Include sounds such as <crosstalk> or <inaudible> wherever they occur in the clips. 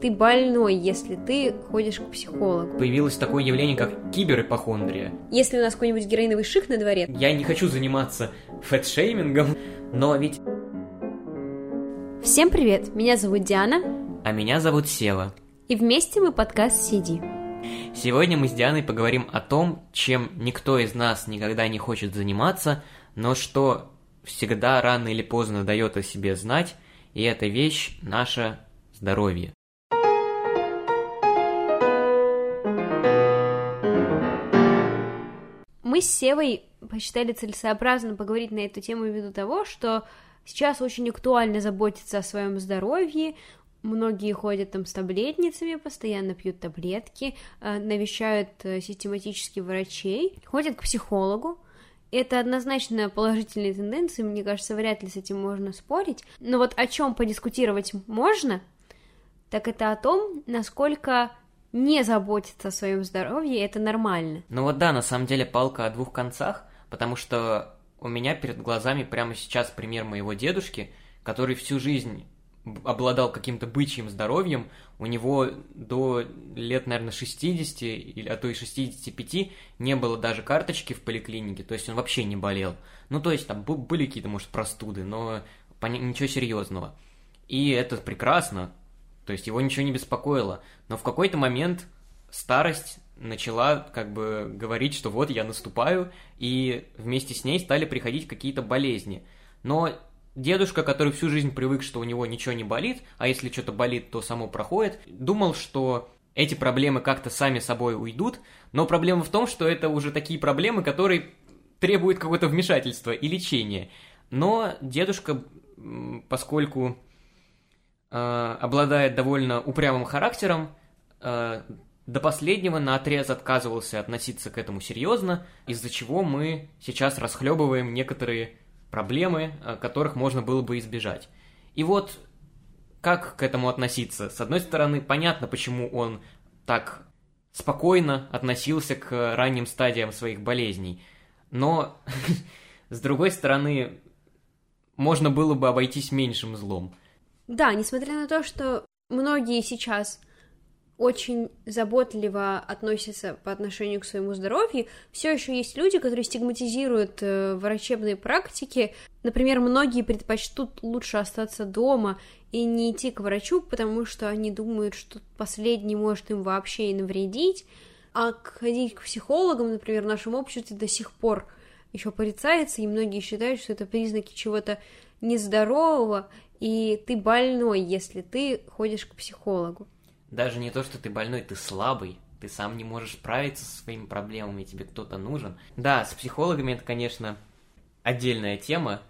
Ты больной, если ты ходишь к психологу. Появилось такое явление, как киберипохондрия. Если у нас какой-нибудь героиновый шик на дворе. Я не хочу заниматься фэтшеймингом, но ведь... Всем привет, меня зовут Диана. А меня зовут Сева. И вместе мы подкаст «Сиди». Сегодня мы с Дианой поговорим о том, чем никто из нас никогда не хочет заниматься, но что всегда рано или поздно дает о себе знать, и эта вещь – наше здоровье. Мы с Севой посчитали целесообразно поговорить на эту тему ввиду того, что сейчас очень актуально заботиться о своем здоровье, Многие ходят там с таблетницами, постоянно пьют таблетки, э, навещают э, систематически врачей, ходят к психологу. Это однозначно положительные тенденции, мне кажется, вряд ли с этим можно спорить. Но вот о чем подискутировать можно, так это о том, насколько не заботиться о своем здоровье, это нормально. Ну вот да, на самом деле палка о двух концах, потому что у меня перед глазами прямо сейчас пример моего дедушки, который всю жизнь обладал каким-то бычьим здоровьем, у него до лет, наверное, 60, или, а то и 65 не было даже карточки в поликлинике, то есть он вообще не болел. Ну, то есть там были какие-то, может, простуды, но ничего серьезного. И это прекрасно, то есть его ничего не беспокоило. Но в какой-то момент старость начала как бы говорить, что вот я наступаю, и вместе с ней стали приходить какие-то болезни. Но дедушка, который всю жизнь привык, что у него ничего не болит, а если что-то болит, то само проходит, думал, что эти проблемы как-то сами собой уйдут, но проблема в том, что это уже такие проблемы, которые требуют какого-то вмешательства и лечения. Но дедушка, поскольку обладает довольно упрямым характером, э, до последнего на отрез отказывался относиться к этому серьезно, из-за чего мы сейчас расхлебываем некоторые проблемы, э, которых можно было бы избежать. И вот как к этому относиться? С одной стороны, понятно, почему он так спокойно относился к ранним стадиям своих болезней, но <laughs> с другой стороны, можно было бы обойтись меньшим злом – да, несмотря на то, что многие сейчас очень заботливо относятся по отношению к своему здоровью, все еще есть люди, которые стигматизируют э, врачебные практики. Например, многие предпочтут лучше остаться дома и не идти к врачу, потому что они думают, что последний может им вообще и навредить. А ходить к психологам, например, в нашем обществе до сих пор еще порицается, и многие считают, что это признаки чего-то нездорового, и ты больной, если ты ходишь к психологу. Даже не то, что ты больной, ты слабый, ты сам не можешь справиться со своими проблемами, тебе кто-то нужен. Да, с психологами это, конечно, отдельная тема,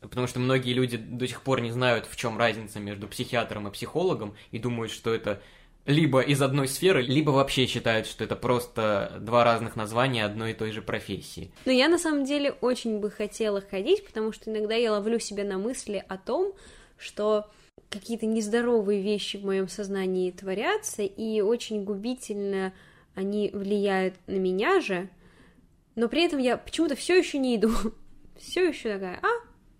потому что многие люди до сих пор не знают, в чем разница между психиатром и психологом, и думают, что это либо из одной сферы, либо вообще считают, что это просто два разных названия одной и той же профессии. Но я на самом деле очень бы хотела ходить, потому что иногда я ловлю себя на мысли о том, что какие-то нездоровые вещи в моем сознании творятся, и очень губительно они влияют на меня же, но при этом я почему-то все еще не иду. <laughs> Все еще такая, а,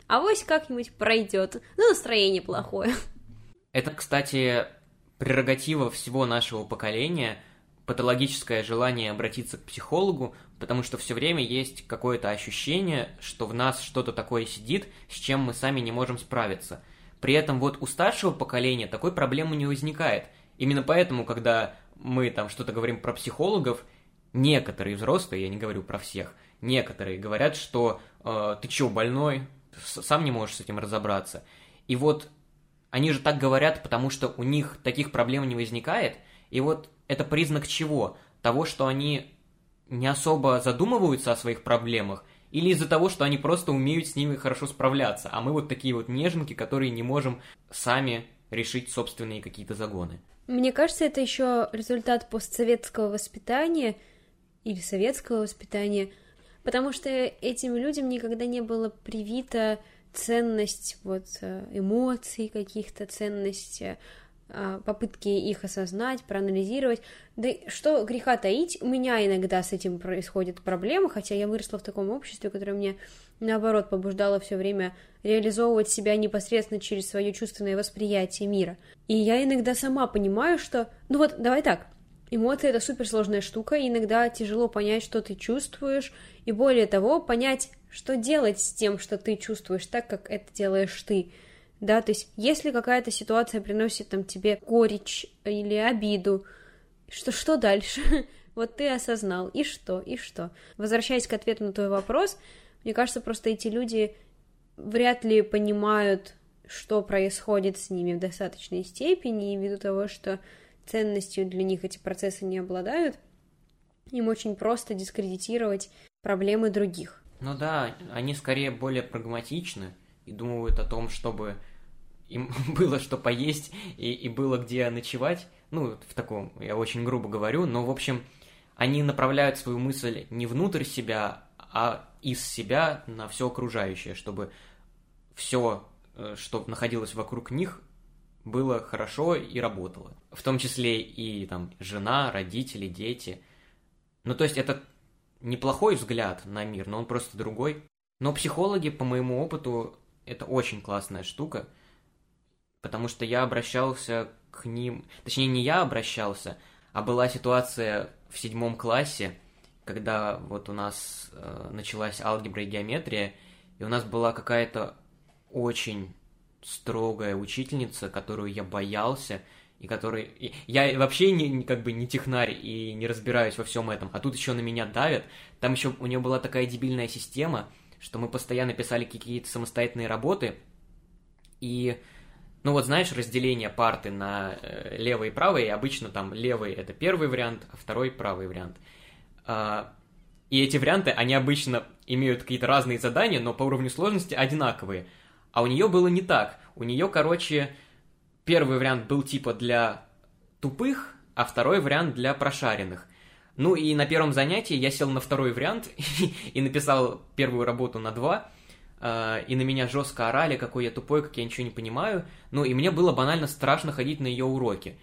а вось как-нибудь пройдет. Ну, настроение плохое. Это, кстати, прерогатива всего нашего поколения, патологическое желание обратиться к психологу, потому что все время есть какое-то ощущение, что в нас что-то такое сидит, с чем мы сами не можем справиться – при этом вот у старшего поколения такой проблемы не возникает. Именно поэтому, когда мы там что-то говорим про психологов, некоторые взрослые, я не говорю про всех, некоторые говорят, что э, ты чё, больной, сам не можешь с этим разобраться. И вот они же так говорят, потому что у них таких проблем не возникает. И вот это признак чего? Того, что они не особо задумываются о своих проблемах или из-за того, что они просто умеют с ними хорошо справляться, а мы вот такие вот неженки, которые не можем сами решить собственные какие-то загоны. Мне кажется, это еще результат постсоветского воспитания или советского воспитания, потому что этим людям никогда не было привита ценность вот э, эмоций каких-то, ценность э, попытки их осознать, проанализировать. Да что греха таить, у меня иногда с этим происходит проблема, хотя я выросла в таком обществе, которое мне, наоборот, побуждало все время реализовывать себя непосредственно через свое чувственное восприятие мира. И я иногда сама понимаю, что... Ну вот, давай так, Эмоции — это суперсложная штука, и иногда тяжело понять, что ты чувствуешь, и более того, понять, что делать с тем, что ты чувствуешь, так, как это делаешь ты. Да, то есть, если какая-то ситуация приносит там тебе горечь или обиду, что, что дальше? <laughs> вот ты осознал, и что, и что? Возвращаясь к ответу на твой вопрос, мне кажется, просто эти люди вряд ли понимают, что происходит с ними в достаточной степени, и ввиду того, что ценностью для них эти процессы не обладают, им очень просто дискредитировать проблемы других. Ну да, они скорее более прагматичны и думают о том, чтобы им <laughs> было что поесть и, и было где ночевать. Ну, в таком, я очень грубо говорю, но, в общем, они направляют свою мысль не внутрь себя, а из себя на все окружающее, чтобы все, э, что находилось вокруг них, было хорошо и работало. В том числе и там жена, родители, дети. Ну, то есть это неплохой взгляд на мир, но он просто другой. Но психологи, по моему опыту, это очень классная штука, потому что я обращался к ним, точнее не я обращался, а была ситуация в седьмом классе, когда вот у нас э, началась алгебра и геометрия, и у нас была какая-то очень строгая учительница, которую я боялся, и который... Я вообще не, как бы не технарь и не разбираюсь во всем этом, а тут еще на меня давят. Там еще у нее была такая дебильная система, что мы постоянно писали какие-то самостоятельные работы, и... Ну вот знаешь, разделение парты на э, левый и правый, и обычно там левый это первый вариант, а второй правый вариант. А, и эти варианты, они обычно имеют какие-то разные задания, но по уровню сложности одинаковые. А у нее было не так. У нее, короче, первый вариант был типа для тупых, а второй вариант для прошаренных. Ну и на первом занятии я сел на второй вариант <laughs> и написал первую работу на два, а, и на меня жестко орали, какой я тупой, как я ничего не понимаю. Ну и мне было банально страшно ходить на ее уроки.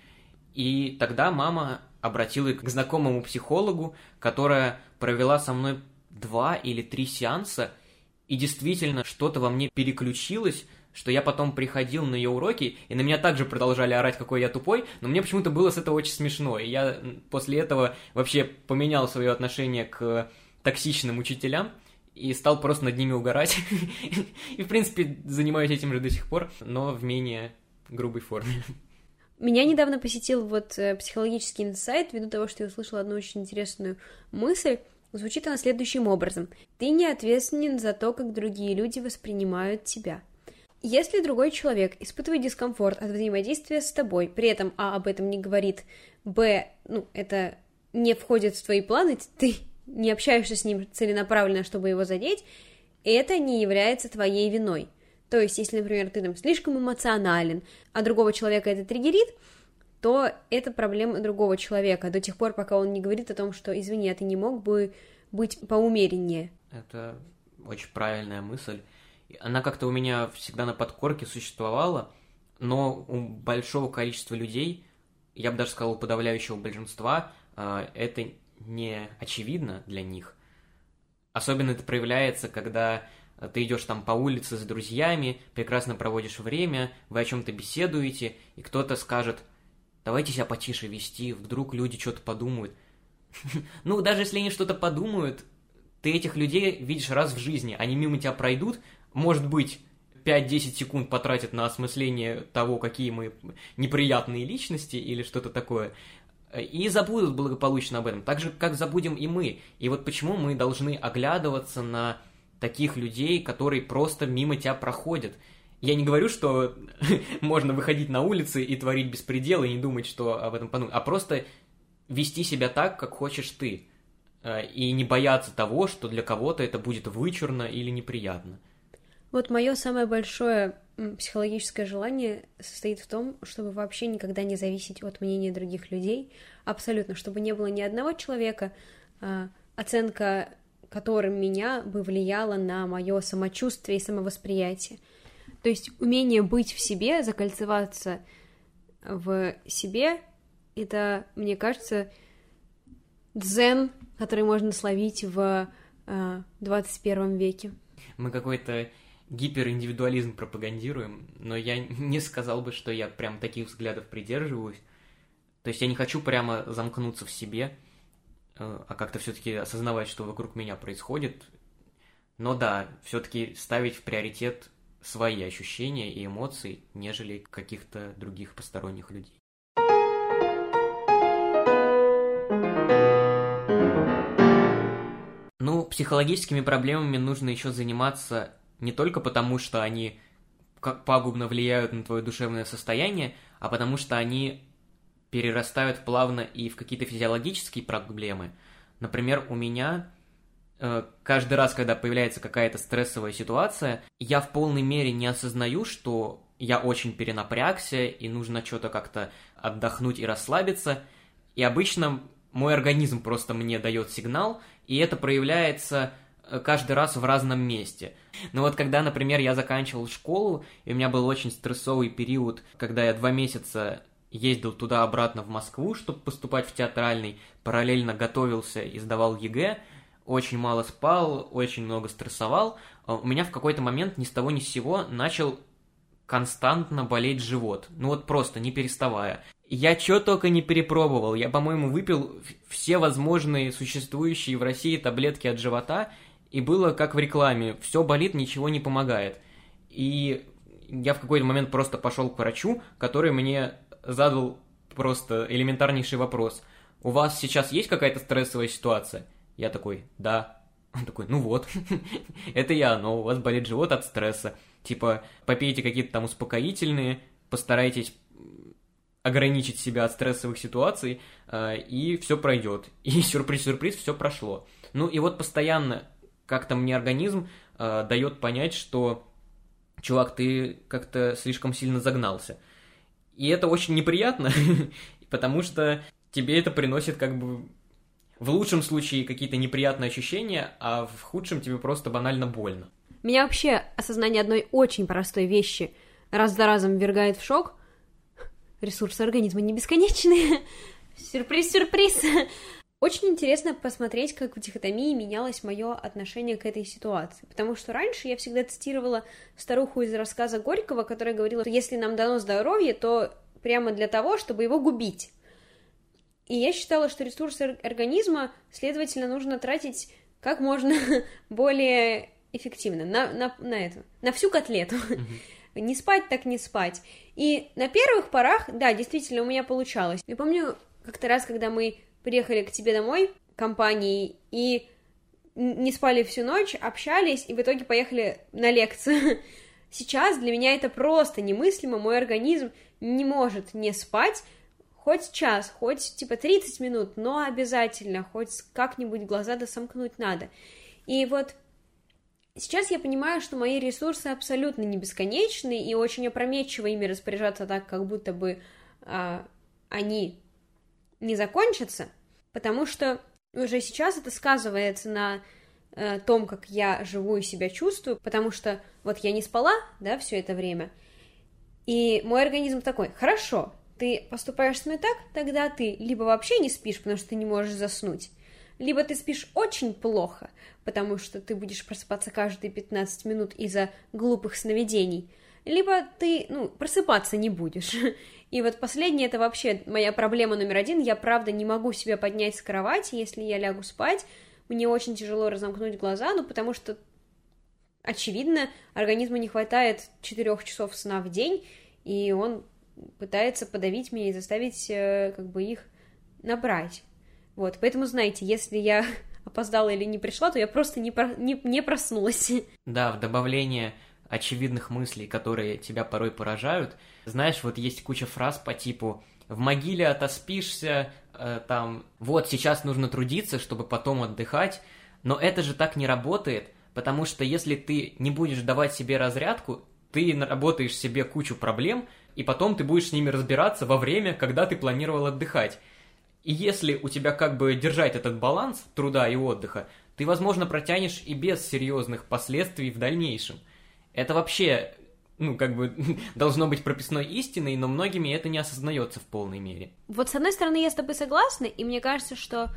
И тогда мама обратилась к знакомому психологу, которая провела со мной два или три сеанса – и действительно, что-то во мне переключилось, что я потом приходил на ее уроки, и на меня также продолжали орать, какой я тупой, но мне почему-то было с этого очень смешно, и я после этого вообще поменял свое отношение к токсичным учителям, и стал просто над ними угорать. <laughs> И, в принципе, занимаюсь этим же до сих пор, но в менее грубой форме. Меня недавно посетил вот э, психологический инсайт, ввиду того, что я услышала одну очень интересную мысль, Звучит она следующим образом. Ты не ответственен за то, как другие люди воспринимают тебя. Если другой человек испытывает дискомфорт от взаимодействия с тобой, при этом А об этом не говорит, Б, ну, это не входит в твои планы, ты не общаешься с ним целенаправленно, чтобы его задеть, это не является твоей виной. То есть, если, например, ты там слишком эмоционален, а другого человека это триггерит, то это проблема другого человека до тех пор, пока он не говорит о том, что, извини, а ты не мог бы быть поумереннее. Это очень правильная мысль. Она как-то у меня всегда на подкорке существовала, но у большого количества людей, я бы даже сказал, у подавляющего большинства, а, это не очевидно для них. Особенно это проявляется, когда ты идешь там по улице с друзьями, прекрасно проводишь время, вы о чем-то беседуете, и кто-то скажет, Давайте себя потише вести, вдруг люди что-то подумают. <laughs> Ну, даже если они что-то подумают, ты этих людей видишь раз в жизни, они мимо тебя пройдут, может быть, 5-10 секунд потратят на осмысление того, какие мы неприятные личности или что-то такое, и забудут благополучно об этом, так же, как забудем и мы. И вот почему мы должны оглядываться на таких людей, которые просто мимо тебя проходят – я не говорю, что <laughs> можно выходить на улицы и творить беспредел и не думать, что об этом подумать, а просто вести себя так, как хочешь ты. Э, и не бояться того, что для кого-то это будет вычурно или неприятно. Вот мое самое большое психологическое желание состоит в том, чтобы вообще никогда не зависеть от мнения других людей, абсолютно, чтобы не было ни одного человека, а, оценка которым меня бы влияла на мое самочувствие и самовосприятие. То есть умение быть в себе, закольцеваться в себе, это, мне кажется, дзен, который можно словить в э, 21 веке. Мы какой-то гипериндивидуализм пропагандируем, но я не сказал бы, что я прям таких взглядов придерживаюсь. То есть я не хочу прямо замкнуться в себе, э, а как-то все-таки осознавать, что вокруг меня происходит. Но да, все-таки ставить в приоритет свои ощущения и эмоции, нежели каких-то других посторонних людей. Ну, психологическими проблемами нужно еще заниматься не только потому, что они как пагубно влияют на твое душевное состояние, а потому что они перерастают плавно и в какие-то физиологические проблемы. Например, у меня э, каждый раз, когда появляется какая-то стрессовая ситуация, я в полной мере не осознаю, что я очень перенапрягся и нужно что-то как-то отдохнуть и расслабиться. И обычно мой организм просто мне дает сигнал, и это проявляется каждый раз в разном месте. Но вот когда, например, я заканчивал школу, и у меня был очень стрессовый период, когда я два месяца ездил туда-обратно в Москву, чтобы поступать в театральный, параллельно готовился и сдавал ЕГЭ, очень мало спал, очень много стрессовал, а у меня в какой-то момент ни с того ни с сего начал константно болеть живот. Ну вот просто, не переставая. Я что только не перепробовал. Я, по-моему, выпил все возможные существующие в России таблетки от живота, и было как в рекламе. Все болит, ничего не помогает. И я в какой-то момент просто пошел к врачу, который мне задал просто элементарнейший вопрос. У вас сейчас есть какая-то стрессовая ситуация? Я такой, да. Он такой, ну вот, <laughs> это я, но у вас болит живот от стресса. Типа, попейте какие-то там успокоительные, постарайтесь ограничить себя от стрессовых ситуаций, э, и все пройдет. И <laughs> сюрприз-сюрприз, все прошло. Ну и вот постоянно как-то мне организм э, дает понять, что чувак, ты как-то слишком сильно загнался. И это очень неприятно, <laughs> потому что тебе это приносит как бы в лучшем случае какие-то неприятные ощущения, а в худшем тебе просто банально больно. Меня вообще осознание одной очень простой вещи раз за разом ввергает в шок – ресурсы организма не бесконечные. <laughs> Сюрприз-сюрприз. Очень интересно посмотреть, как в дихотомии менялось мое отношение к этой ситуации. Потому что раньше я всегда цитировала старуху из рассказа Горького, которая говорила, что если нам дано здоровье, то прямо для того, чтобы его губить. И я считала, что ресурсы организма, следовательно, нужно тратить как можно <laughs> более эффективно на, на, на это, на всю котлету. Mm-hmm. <laughs> Не спать так не спать. И на первых порах, да, действительно, у меня получалось. Я помню как-то раз, когда мы приехали к тебе домой компанией и не спали всю ночь, общались и в итоге поехали на лекцию. <laughs> Сейчас для меня это просто немыслимо, мой организм не может не спать хоть час, хоть типа 30 минут, но обязательно, хоть как-нибудь глаза досомкнуть надо. И вот Сейчас я понимаю, что мои ресурсы абсолютно не бесконечны, и очень опрометчиво ими распоряжаться так, как будто бы а, они не закончатся, потому что уже сейчас это сказывается на э, том, как я живу и себя чувствую, потому что вот я не спала, да, все это время, и мой организм такой, хорошо, ты поступаешь с мной так, тогда ты либо вообще не спишь, потому что ты не можешь заснуть, либо ты спишь очень плохо, потому что ты будешь просыпаться каждые 15 минут из-за глупых сновидений, либо ты, ну, просыпаться не будешь. <laughs> И вот последнее, это вообще моя проблема номер один. Я, правда, не могу себя поднять с кровати, если я лягу спать. Мне очень тяжело разомкнуть глаза, ну, потому что, очевидно, организму не хватает 4 часов сна в день, и он пытается подавить меня и заставить, э, как бы, их набрать. Вот, поэтому, знаете, если я <laughs> опоздала или не пришла, то я просто не, про... не, не проснулась. Да, в добавление очевидных мыслей, которые тебя порой поражают. Знаешь, вот есть куча фраз по типу «в могиле отоспишься», э, там «вот сейчас нужно трудиться, чтобы потом отдыхать», но это же так не работает, потому что если ты не будешь давать себе разрядку, ты наработаешь себе кучу проблем, и потом ты будешь с ними разбираться во время, когда ты планировал отдыхать. И если у тебя как бы держать этот баланс труда и отдыха, ты, возможно, протянешь и без серьезных последствий в дальнейшем. Это вообще ну, как бы, <laughs> должно быть прописной истиной, но многими это не осознается в полной мере. Вот с одной стороны, я с тобой согласна, и мне кажется, что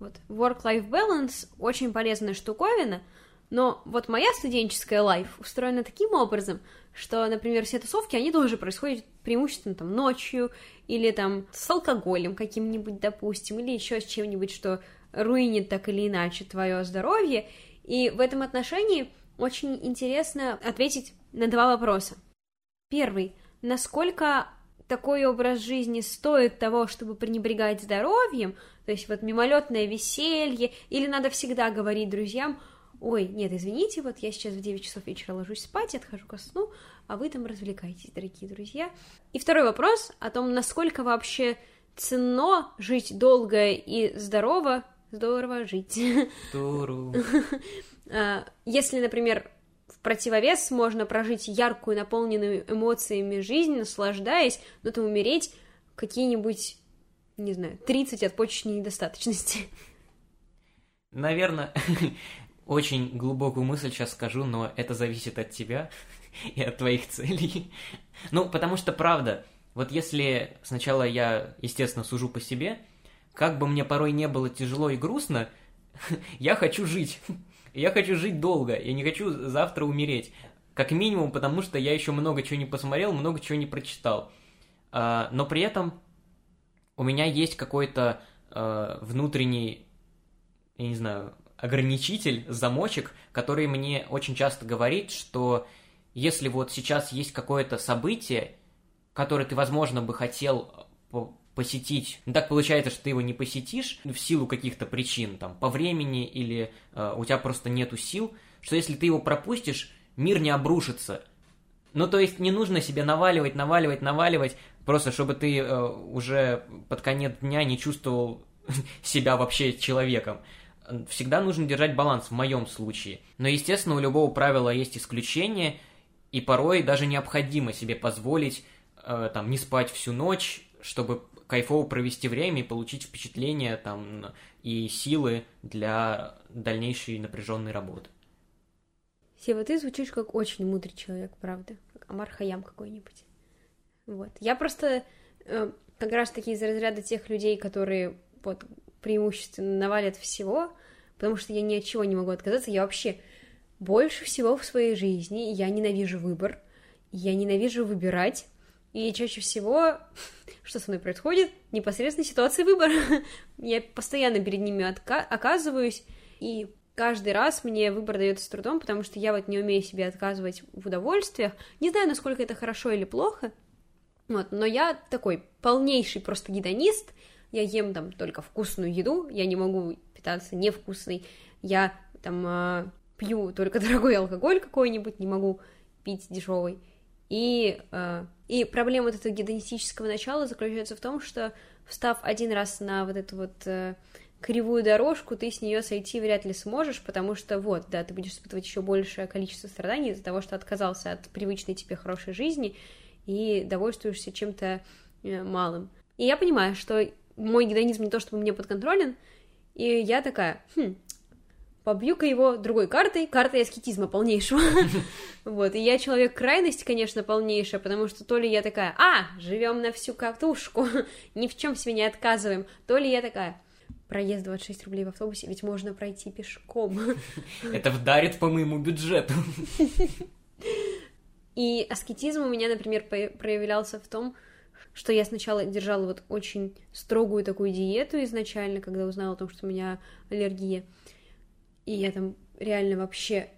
вот work-life balance очень полезная штуковина, но вот моя студенческая лайф устроена таким образом, что, например, все тусовки, они тоже происходят преимущественно там ночью, или там с алкоголем каким-нибудь, допустим, или еще с чем-нибудь, что руинит так или иначе твое здоровье. И в этом отношении очень интересно ответить на два вопроса. Первый. Насколько такой образ жизни стоит того, чтобы пренебрегать здоровьем, то есть вот мимолетное веселье, или надо всегда говорить друзьям, ой, нет, извините, вот я сейчас в 9 часов вечера ложусь спать, отхожу ко сну, а вы там развлекаетесь, дорогие друзья. И второй вопрос о том, насколько вообще ценно жить долго и здорово, здорово жить. Здорово. <laughs> А, если, например, в противовес можно прожить яркую, наполненную эмоциями жизнь, наслаждаясь, но там умереть какие-нибудь, не знаю, 30 от почечной недостаточности. Наверное, <laughs> очень глубокую мысль сейчас скажу, но это зависит от тебя <laughs> и от твоих целей. Ну, потому что, правда, вот если сначала я, естественно, сужу по себе, как бы мне порой не было тяжело и грустно, <laughs> я хочу жить. <laughs> Я хочу жить долго, я не хочу завтра умереть. Как минимум, потому что я еще много чего не посмотрел, много чего не прочитал. А, но при этом у меня есть какой-то а, внутренний, я не знаю, ограничитель, замочек, который мне очень часто говорит, что если вот сейчас есть какое-то событие, которое ты, возможно, бы хотел посетить. Но так получается, что ты его не посетишь в силу каких-то причин, там, по времени или э, у тебя просто нету сил, что если ты его пропустишь, мир не обрушится. Ну, то есть не нужно себе наваливать, наваливать, наваливать, просто чтобы ты э, уже под конец дня не чувствовал <laughs> себя вообще человеком. Всегда нужно держать баланс в моем случае. Но, естественно, у любого правила есть исключение, и порой даже необходимо себе позволить э, там не спать всю ночь, чтобы кайфово провести время и получить впечатление там и силы для дальнейшей напряженной работы. Сева, ты звучишь как очень мудрый человек, правда? Как Амар Хаям какой-нибудь. Вот. Я просто э, как раз таки из разряда тех людей, которые вот преимущественно навалят всего, потому что я ни от чего не могу отказаться. Я вообще больше всего в своей жизни я ненавижу выбор, я ненавижу выбирать, и чаще всего, <laughs> что со мной происходит, непосредственно ситуации выбора. <laughs> Я постоянно перед ними отка- оказываюсь, и каждый раз мне выбор дается с трудом, потому что я вот не умею себе отказывать в удовольствиях. Не знаю, насколько это хорошо или плохо, вот, но я такой полнейший просто гедонист, я ем там только вкусную еду, я не могу питаться невкусной, я там э, пью только <laughs> дорогой алкоголь какой-нибудь, не могу пить дешевый. И э, и проблема вот этого гедонистического начала заключается в том, что встав один раз на вот эту вот э, кривую дорожку, ты с нее сойти вряд ли сможешь, потому что вот, да, ты будешь испытывать еще большее количество страданий из-за того, что отказался от привычной тебе хорошей жизни и довольствуешься чем-то э, малым. И я понимаю, что мой гедонизм не то чтобы мне подконтролен, и я такая, хм, побью-ка его другой картой, картой аскетизма полнейшего. <laughs> <laughs> Вот, и я человек крайности, конечно, полнейшая, потому что то ли я такая, а, живем на всю катушку, <laughs> ни в чем себе не отказываем, то ли я такая, проезд 26 рублей в автобусе, ведь можно пройти пешком. Это вдарит по моему бюджету. И аскетизм у меня, например, проявлялся в том, что я сначала держала вот очень строгую такую диету изначально, когда узнала о том, что у меня аллергия, и я там реально вообще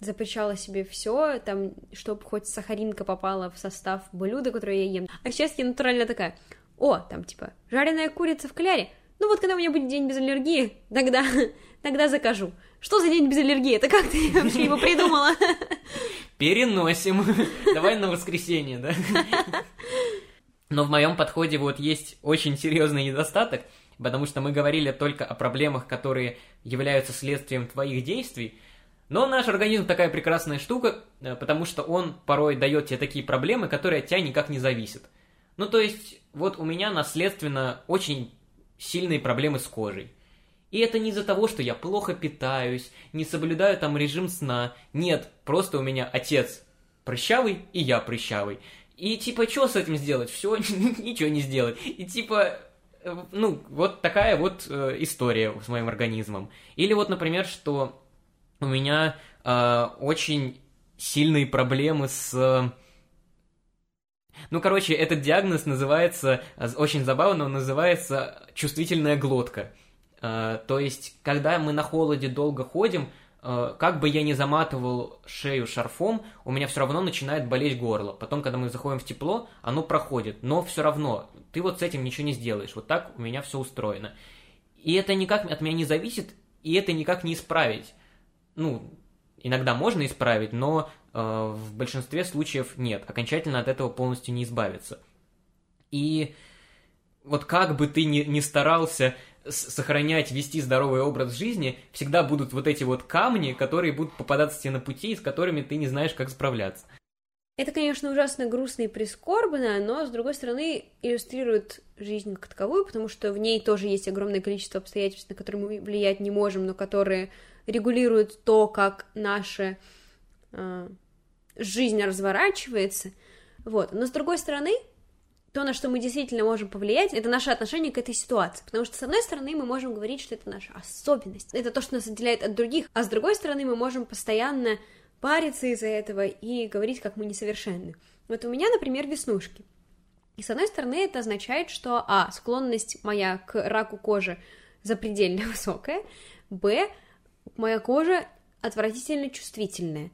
запрещала себе все, там, чтобы хоть сахаринка попала в состав блюда, которое я ем. А сейчас я натурально такая, о, там, типа, жареная курица в кляре, ну вот когда у меня будет день без аллергии, тогда, <laughs> тогда закажу. Что за день без аллергии? Это как ты вообще его придумала? <laughs> Переносим. <laughs> Давай на воскресенье, да? Но в моем подходе вот есть очень серьезный недостаток – потому что мы говорили только о проблемах, которые являются следствием твоих действий, но наш организм такая прекрасная штука, э, потому что он порой дает тебе такие проблемы, которые от тебя никак не зависят. Ну, то есть, вот у меня наследственно очень сильные проблемы с кожей. И это не из-за того, что я плохо питаюсь, не соблюдаю там режим сна. Нет, просто у меня отец прыщавый, и я прыщавый. И типа, что с этим сделать? Все, <laughs> ничего не сделать. И типа, ну, вот такая вот э, история с моим организмом. Или вот, например, что у меня э, очень сильные проблемы с... Ну, короче, этот диагноз называется, очень забавно, он называется чувствительная глотка. Э, то есть, когда мы на холоде долго ходим, э, как бы я ни заматывал шею шарфом, у меня все равно начинает болеть горло. Потом, когда мы заходим в тепло, оно проходит. Но все равно, ты вот с этим ничего не сделаешь. Вот так у меня все устроено. И это никак от меня не зависит, и это никак не исправить. Ну, иногда можно исправить, но э, в большинстве случаев нет. Окончательно от этого полностью не избавиться. И вот как бы ты ни, ни старался сохранять, вести здоровый образ жизни, всегда будут вот эти вот камни, которые будут попадаться тебе на пути, и с которыми ты не знаешь, как справляться. Это, конечно, ужасно грустно и прискорбно, но, с другой стороны, иллюстрирует жизнь как таковую, потому что в ней тоже есть огромное количество обстоятельств, на которые мы влиять не можем, но которые регулируют то, как наша э, жизнь разворачивается. Вот. Но, с другой стороны, то, на что мы действительно можем повлиять, это наше отношение к этой ситуации. Потому что, с одной стороны, мы можем говорить, что это наша особенность, это то, что нас отделяет от других, а с другой стороны, мы можем постоянно париться из-за этого и говорить, как мы несовершенны. Вот у меня, например, веснушки. И с одной стороны, это означает, что, а, склонность моя к раку кожи запредельно <laughs> высокая, б, моя кожа отвратительно чувствительная,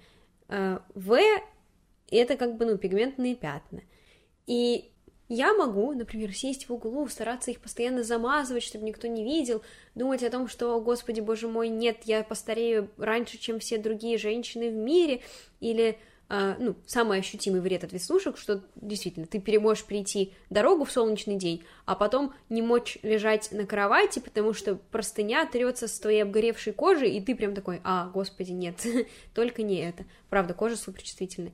э, в, это как бы, ну, пигментные пятна. И я могу, например, сесть в углу, стараться их постоянно замазывать, чтобы никто не видел, думать о том, что, господи, боже мой, нет, я постарею раньше, чем все другие женщины в мире, или, э, ну, самый ощутимый вред от веснушек, что действительно ты переможешь прийти дорогу в солнечный день, а потом не мочь лежать на кровати, потому что простыня трется с твоей обгоревшей кожи, и ты прям такой, а, господи, нет, <laughs> только не это. Правда, кожа суперчувствительная.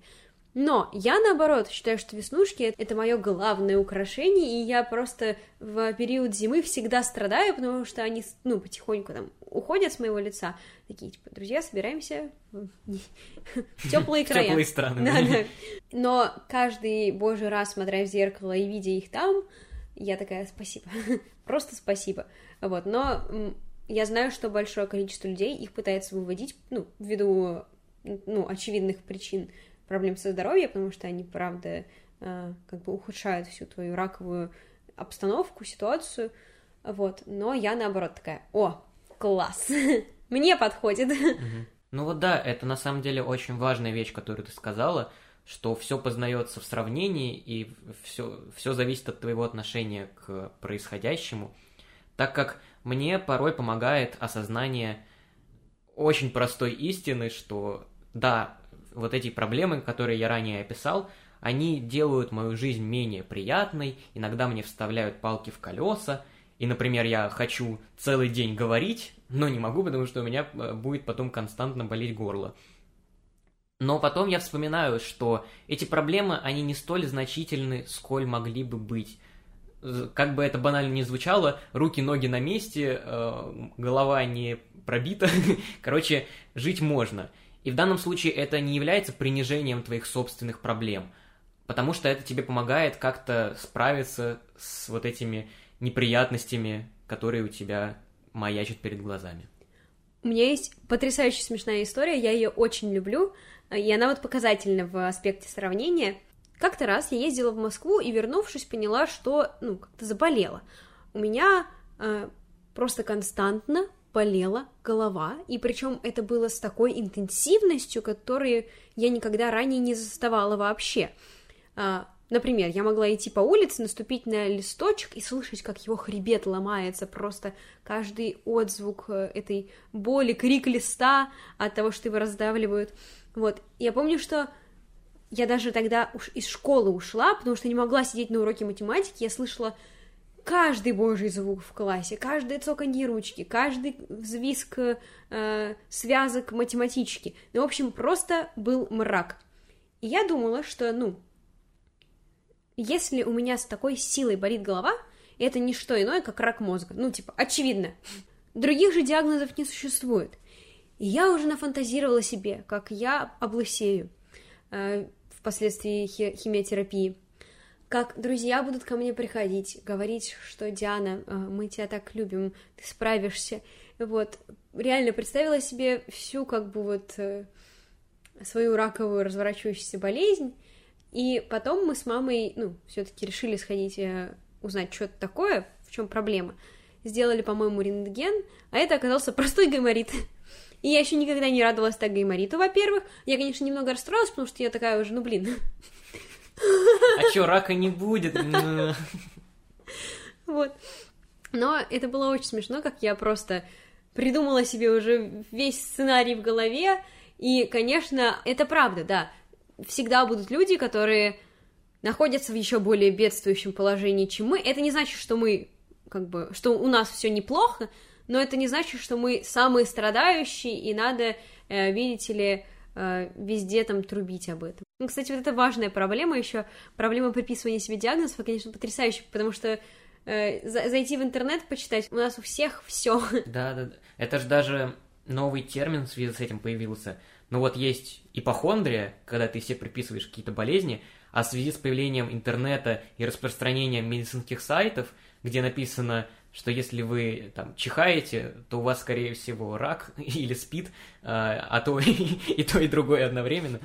Но я, наоборот, считаю, что веснушки — это мое главное украшение, и я просто в период зимы всегда страдаю, потому что они, ну, потихоньку там уходят с моего лица. Такие, типа, друзья, собираемся в <laughs> теплые <laughs> края. Теплые страны. Да, да. <laughs> Но каждый божий раз, смотря в зеркало и видя их там, я такая, спасибо, просто спасибо. Вот, но я знаю, что большое количество людей их пытается выводить, ну, ввиду, ну, очевидных причин, проблем со здоровьем, потому что они, правда, э, как бы ухудшают всю твою раковую обстановку, ситуацию, вот, но я, наоборот, такая, о, класс, <laughs> мне подходит. Ну вот да, это на самом деле очень важная вещь, которую ты сказала, что все познается в сравнении, и все, все зависит от твоего отношения к происходящему, так как мне порой помогает осознание очень простой истины, что да, вот эти проблемы, которые я ранее описал, они делают мою жизнь менее приятной, иногда мне вставляют палки в колеса, и, например, я хочу целый день говорить, но не могу, потому что у меня э, будет потом константно болеть горло. Но потом я вспоминаю, что эти проблемы, они не столь значительны, сколь могли бы быть. Как бы это банально не звучало, руки, ноги на месте, э, голова не пробита. <laughs> Короче, жить можно. И в данном случае это не является принижением твоих собственных проблем, потому что это тебе помогает как-то справиться с вот этими неприятностями, которые у тебя маячат перед глазами. У меня есть потрясающе смешная история, я ее очень люблю, и она вот показательна в аспекте сравнения. Как-то раз я ездила в Москву и, вернувшись, поняла, что, ну, как-то заболела. У меня э, просто константно болела голова, и причем это было с такой интенсивностью, которую я никогда ранее не заставала вообще. А, например, я могла идти по улице, наступить на листочек и слышать, как его хребет ломается, просто каждый отзвук э, этой боли, крик листа от того, что его раздавливают. Вот, я помню, что я даже тогда уж из школы ушла, потому что не могла сидеть на уроке математики, я слышала каждый божий звук в классе, каждое цоканье ручки, каждый взвизг э, связок математички. Ну, в общем, просто был мрак. И я думала, что, ну, если у меня с такой силой болит голова, это не что иное, как рак мозга. Ну, типа, очевидно. Других же диагнозов не существует. И я уже нафантазировала себе, как я облысею. Э, впоследствии химиотерапии. Как друзья будут ко мне приходить, говорить, что Диана, э, мы тебя так любим, ты справишься. Вот, реально представила себе всю, как бы вот, э, свою раковую разворачивающуюся болезнь, и потом мы с мамой, ну, все-таки решили сходить э, узнать, что это такое, в чем проблема. Сделали, по-моему, рентген, а это оказался простой гайморит. <laughs> И я еще никогда не радовалась так гаймориту, во-первых. Я, конечно, немного расстроилась, потому что я такая уже, ну, блин. <laughs> А чё, рака не будет? Вот. Но это было очень смешно, как я просто придумала себе уже весь сценарий в голове, и, конечно, это правда, да. Всегда будут люди, которые находятся в еще более бедствующем положении, чем мы. Это не значит, что мы, как бы, что у нас все неплохо, но это не значит, что мы самые страдающие, и надо, э, видите ли, э, везде там трубить об этом. Ну, кстати, вот это важная проблема еще, проблема приписывания себе диагнозов, конечно, потрясающая, потому что э, зайти в интернет, почитать, у нас у всех все. <laughs> Да, да, да. Это же даже новый термин в связи с этим появился. Ну вот есть ипохондрия, когда ты себе приписываешь какие-то болезни, а в связи с появлением интернета и распространением медицинских сайтов, где написано что если вы там чихаете, то у вас, скорее всего, рак <laughs> или спит, а, а то <laughs> и, то, и другое одновременно.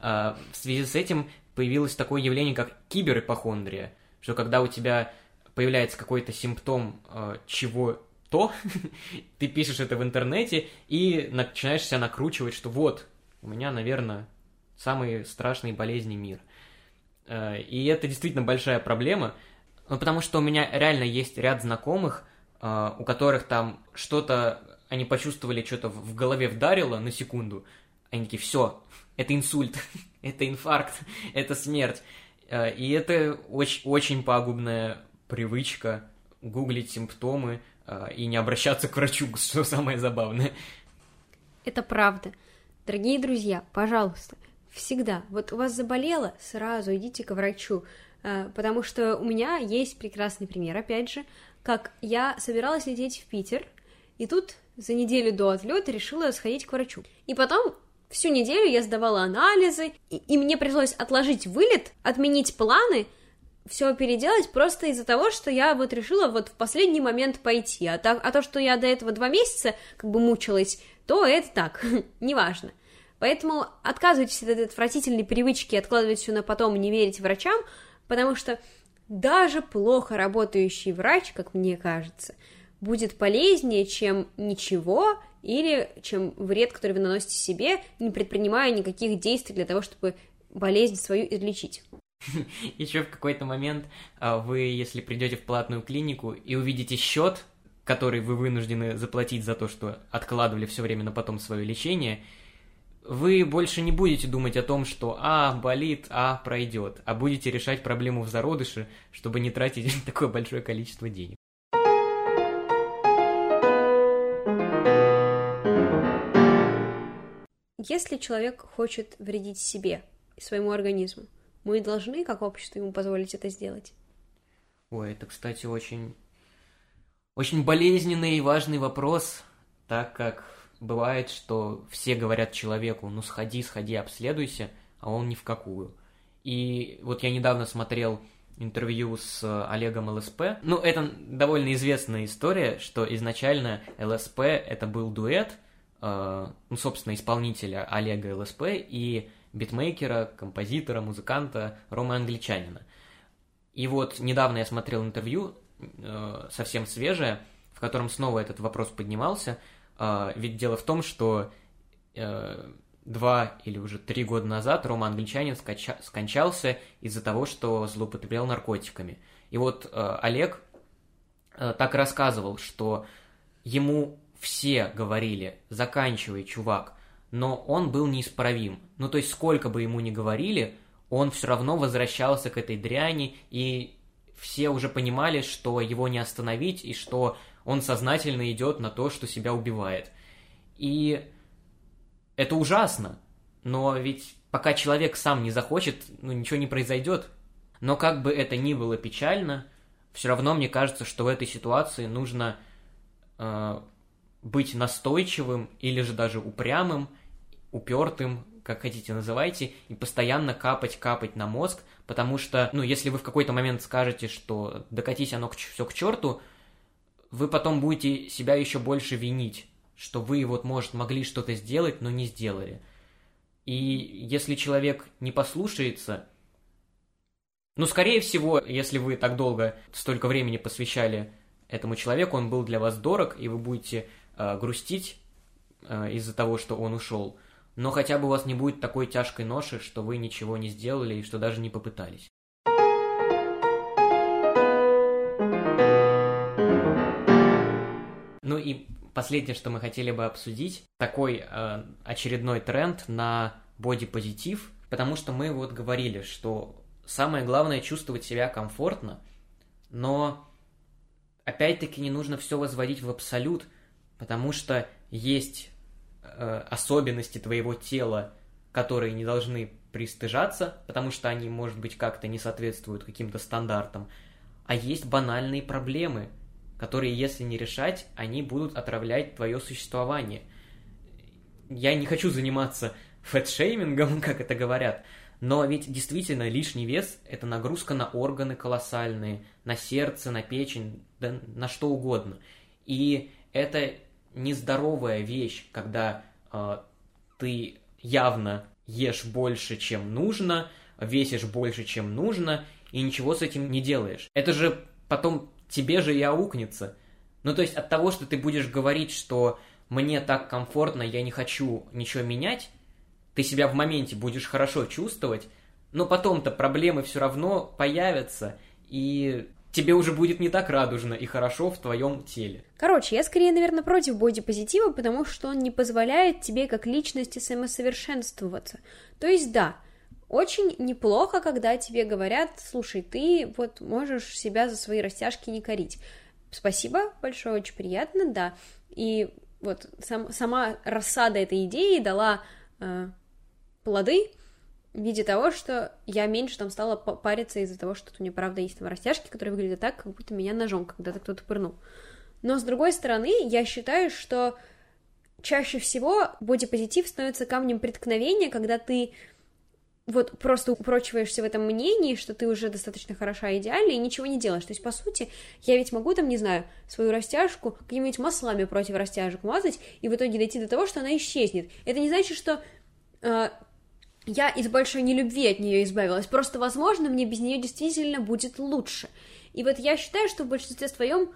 А, в связи с этим появилось такое явление, как киберипохондрия, что когда у тебя появляется какой-то симптом а, чего-то, <laughs> ты пишешь это в интернете и начинаешь себя накручивать, что вот, у меня, наверное, самые страшные болезни мира. И это действительно большая проблема, ну, потому что у меня реально есть ряд знакомых, э, у которых там что-то, они почувствовали, что-то в голове вдарило на секунду, они такие, все, это инсульт, <laughs> это инфаркт, <laughs> это смерть. Э, и это очень, очень пагубная привычка гуглить симптомы э, и не обращаться к врачу, <laughs> что самое забавное. Это правда. Дорогие друзья, пожалуйста, всегда, вот у вас заболело, сразу идите к врачу. Э, потому что у меня есть прекрасный пример, опять же, как я собиралась лететь в Питер, и тут за неделю до отлета решила сходить к врачу. И потом всю неделю я сдавала анализы, и, и мне пришлось отложить вылет, отменить планы, все переделать просто из-за того, что я вот решила вот в последний момент пойти. А, так, а то, что я до этого два месяца как бы мучилась, то это так, <laughs> неважно. Поэтому отказывайтесь от этой отвратительной привычки откладывать все на потом и не верить врачам, потому что даже плохо работающий врач, как мне кажется, будет полезнее, чем ничего или чем вред, который вы наносите себе, не предпринимая никаких действий для того, чтобы болезнь свою излечить. <laughs> Еще в какой-то момент а, вы, если придете в платную клинику и увидите счет, который вы вынуждены заплатить за то, что откладывали все время на потом свое лечение, вы больше не будете думать о том, что «а, болит, а, пройдет», а будете решать проблему в зародыше, чтобы не тратить <laughs> такое большое количество денег. Если человек хочет вредить себе и своему организму, мы должны, как общество, ему позволить это сделать? Ой, это, кстати, очень, очень болезненный и важный вопрос, так как бывает, что все говорят человеку, ну сходи, сходи, обследуйся, а он ни в какую. И вот я недавно смотрел интервью с Олегом ЛСП. Ну, это довольно известная история, что изначально ЛСП это был дуэт, э, ну, собственно, исполнителя Олега ЛСП и битмейкера, композитора, музыканта Рома Англичанина. И вот недавно я смотрел интервью, э, совсем свежее, в котором снова этот вопрос поднимался – а, ведь дело в том, что э, два или уже три года назад Рома Англичанин скача- скончался из-за того, что злоупотреблял наркотиками. И вот э, Олег э, так рассказывал, что ему все говорили, заканчивай, чувак, но он был неисправим. Ну, то есть, сколько бы ему ни говорили, он все равно возвращался к этой дряни, и все уже понимали, что его не остановить, и что он сознательно идет на то, что себя убивает. И это ужасно, но ведь пока человек сам не захочет, ну ничего не произойдет. Но как бы это ни было печально, все равно мне кажется, что в этой ситуации нужно э, быть настойчивым или же даже упрямым, упертым, как хотите называйте, и постоянно капать-капать на мозг, потому что, ну, если вы в какой-то момент скажете, что докатись оно все к черту, вы потом будете себя еще больше винить, что вы вот, может, могли что-то сделать, но не сделали. И если человек не послушается, ну, скорее всего, если вы так долго, столько времени посвящали этому человеку, он был для вас дорог, и вы будете э, грустить э, из-за того, что он ушел, но хотя бы у вас не будет такой тяжкой ноши, что вы ничего не сделали и что даже не попытались. Ну и последнее, что мы хотели бы обсудить, такой э, очередной тренд на бодипозитив, потому что мы вот говорили, что самое главное чувствовать себя комфортно, но опять-таки не нужно все возводить в абсолют, потому что есть э, особенности твоего тела, которые не должны пристыжаться, потому что они, может быть, как-то не соответствуют каким-то стандартам, а есть банальные проблемы, которые, если не решать, они будут отравлять твое существование. Я не хочу заниматься фэтшеймингом, <laughs> как это говорят, но ведь действительно лишний вес – это нагрузка на органы колоссальные, на сердце, на печень, да на что угодно. И это нездоровая вещь, когда э, ты явно ешь больше, чем нужно, весишь больше, чем нужно, и ничего с этим не делаешь. Это же потом тебе же и аукнется. Ну, то есть от того, что ты будешь говорить, что мне так комфортно, я не хочу ничего менять, ты себя в моменте будешь хорошо чувствовать, но потом-то проблемы все равно появятся, и тебе уже будет не так радужно и хорошо в твоем теле. Короче, я скорее, наверное, против бодипозитива, потому что он не позволяет тебе как личности самосовершенствоваться. То есть, да, очень неплохо, когда тебе говорят, слушай, ты вот можешь себя за свои растяжки не корить. Спасибо большое, очень приятно, да. И вот сам, сама рассада этой идеи дала э, плоды в виде того, что я меньше там стала париться из-за того, что у меня правда есть там растяжки, которые выглядят так, как будто меня ножом когда-то кто-то пырнул. Но с другой стороны, я считаю, что чаще всего бодипозитив становится камнем преткновения, когда ты вот просто упрочиваешься в этом мнении, что ты уже достаточно хороша и идеальна, и ничего не делаешь. То есть, по сути, я ведь могу там, не знаю, свою растяжку какими-нибудь маслами против растяжек мазать, и в итоге дойти до того, что она исчезнет. Это не значит, что э, я из большой нелюбви от нее избавилась. Просто, возможно, мне без нее действительно будет лучше. И вот я считаю, что в большинстве своем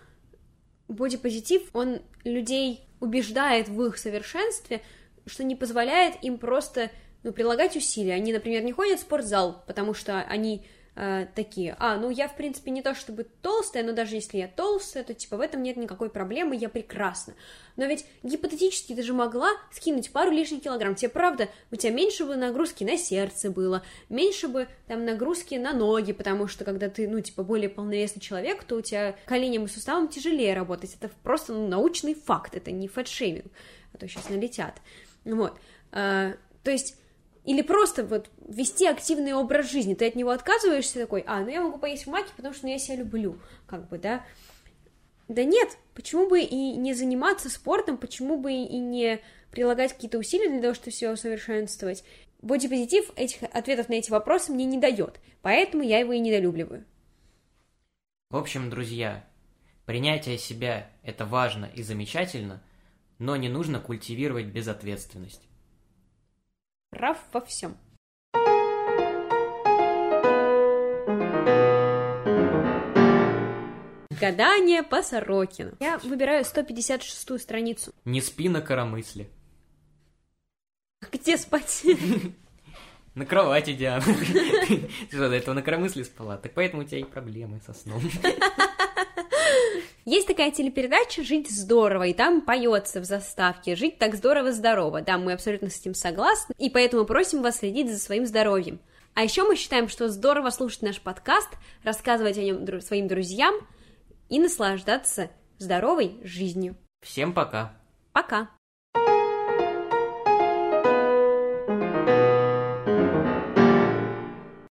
бодипозитив, он людей убеждает в их совершенстве, что не позволяет им просто ну, прилагать усилия. Они, например, не ходят в спортзал, потому что они э, такие, а, ну я, в принципе, не то чтобы толстая, но даже если я толстая, то, типа, в этом нет никакой проблемы, я прекрасна. Но ведь гипотетически ты же могла скинуть пару лишних килограмм, тебе правда, у тебя меньше бы нагрузки на сердце было, меньше бы там нагрузки на ноги, потому что когда ты, ну, типа, более полновесный человек, то у тебя коленям и суставам тяжелее работать, это просто ну, научный факт, это не фэтшейминг, а то сейчас налетят. Вот. А, то есть или просто вот вести активный образ жизни. Ты от него отказываешься такой, а, ну я могу поесть в маке, потому что ну, я себя люблю, как бы, да. Да нет, почему бы и не заниматься спортом, почему бы и не прилагать какие-то усилия для того, чтобы все усовершенствовать. Бодипозитив этих ответов на эти вопросы мне не дает, поэтому я его и недолюбливаю. В общем, друзья, принятие себя – это важно и замечательно, но не нужно культивировать безответственность прав во всем. Гадание по Сорокину. Я выбираю 156-ю страницу. Не спи на коромысле. Где спать? На кровати, Диана. <laughs> Ты что, до этого на коромысле спала? Так поэтому у тебя и проблемы со сном. Есть такая телепередача «Жить здорово», и там поется в заставке «Жить так здорово-здорово». Да, мы абсолютно с этим согласны, и поэтому просим вас следить за своим здоровьем. А еще мы считаем, что здорово слушать наш подкаст, рассказывать о нем своим друзьям и наслаждаться здоровой жизнью. Всем пока. Пока.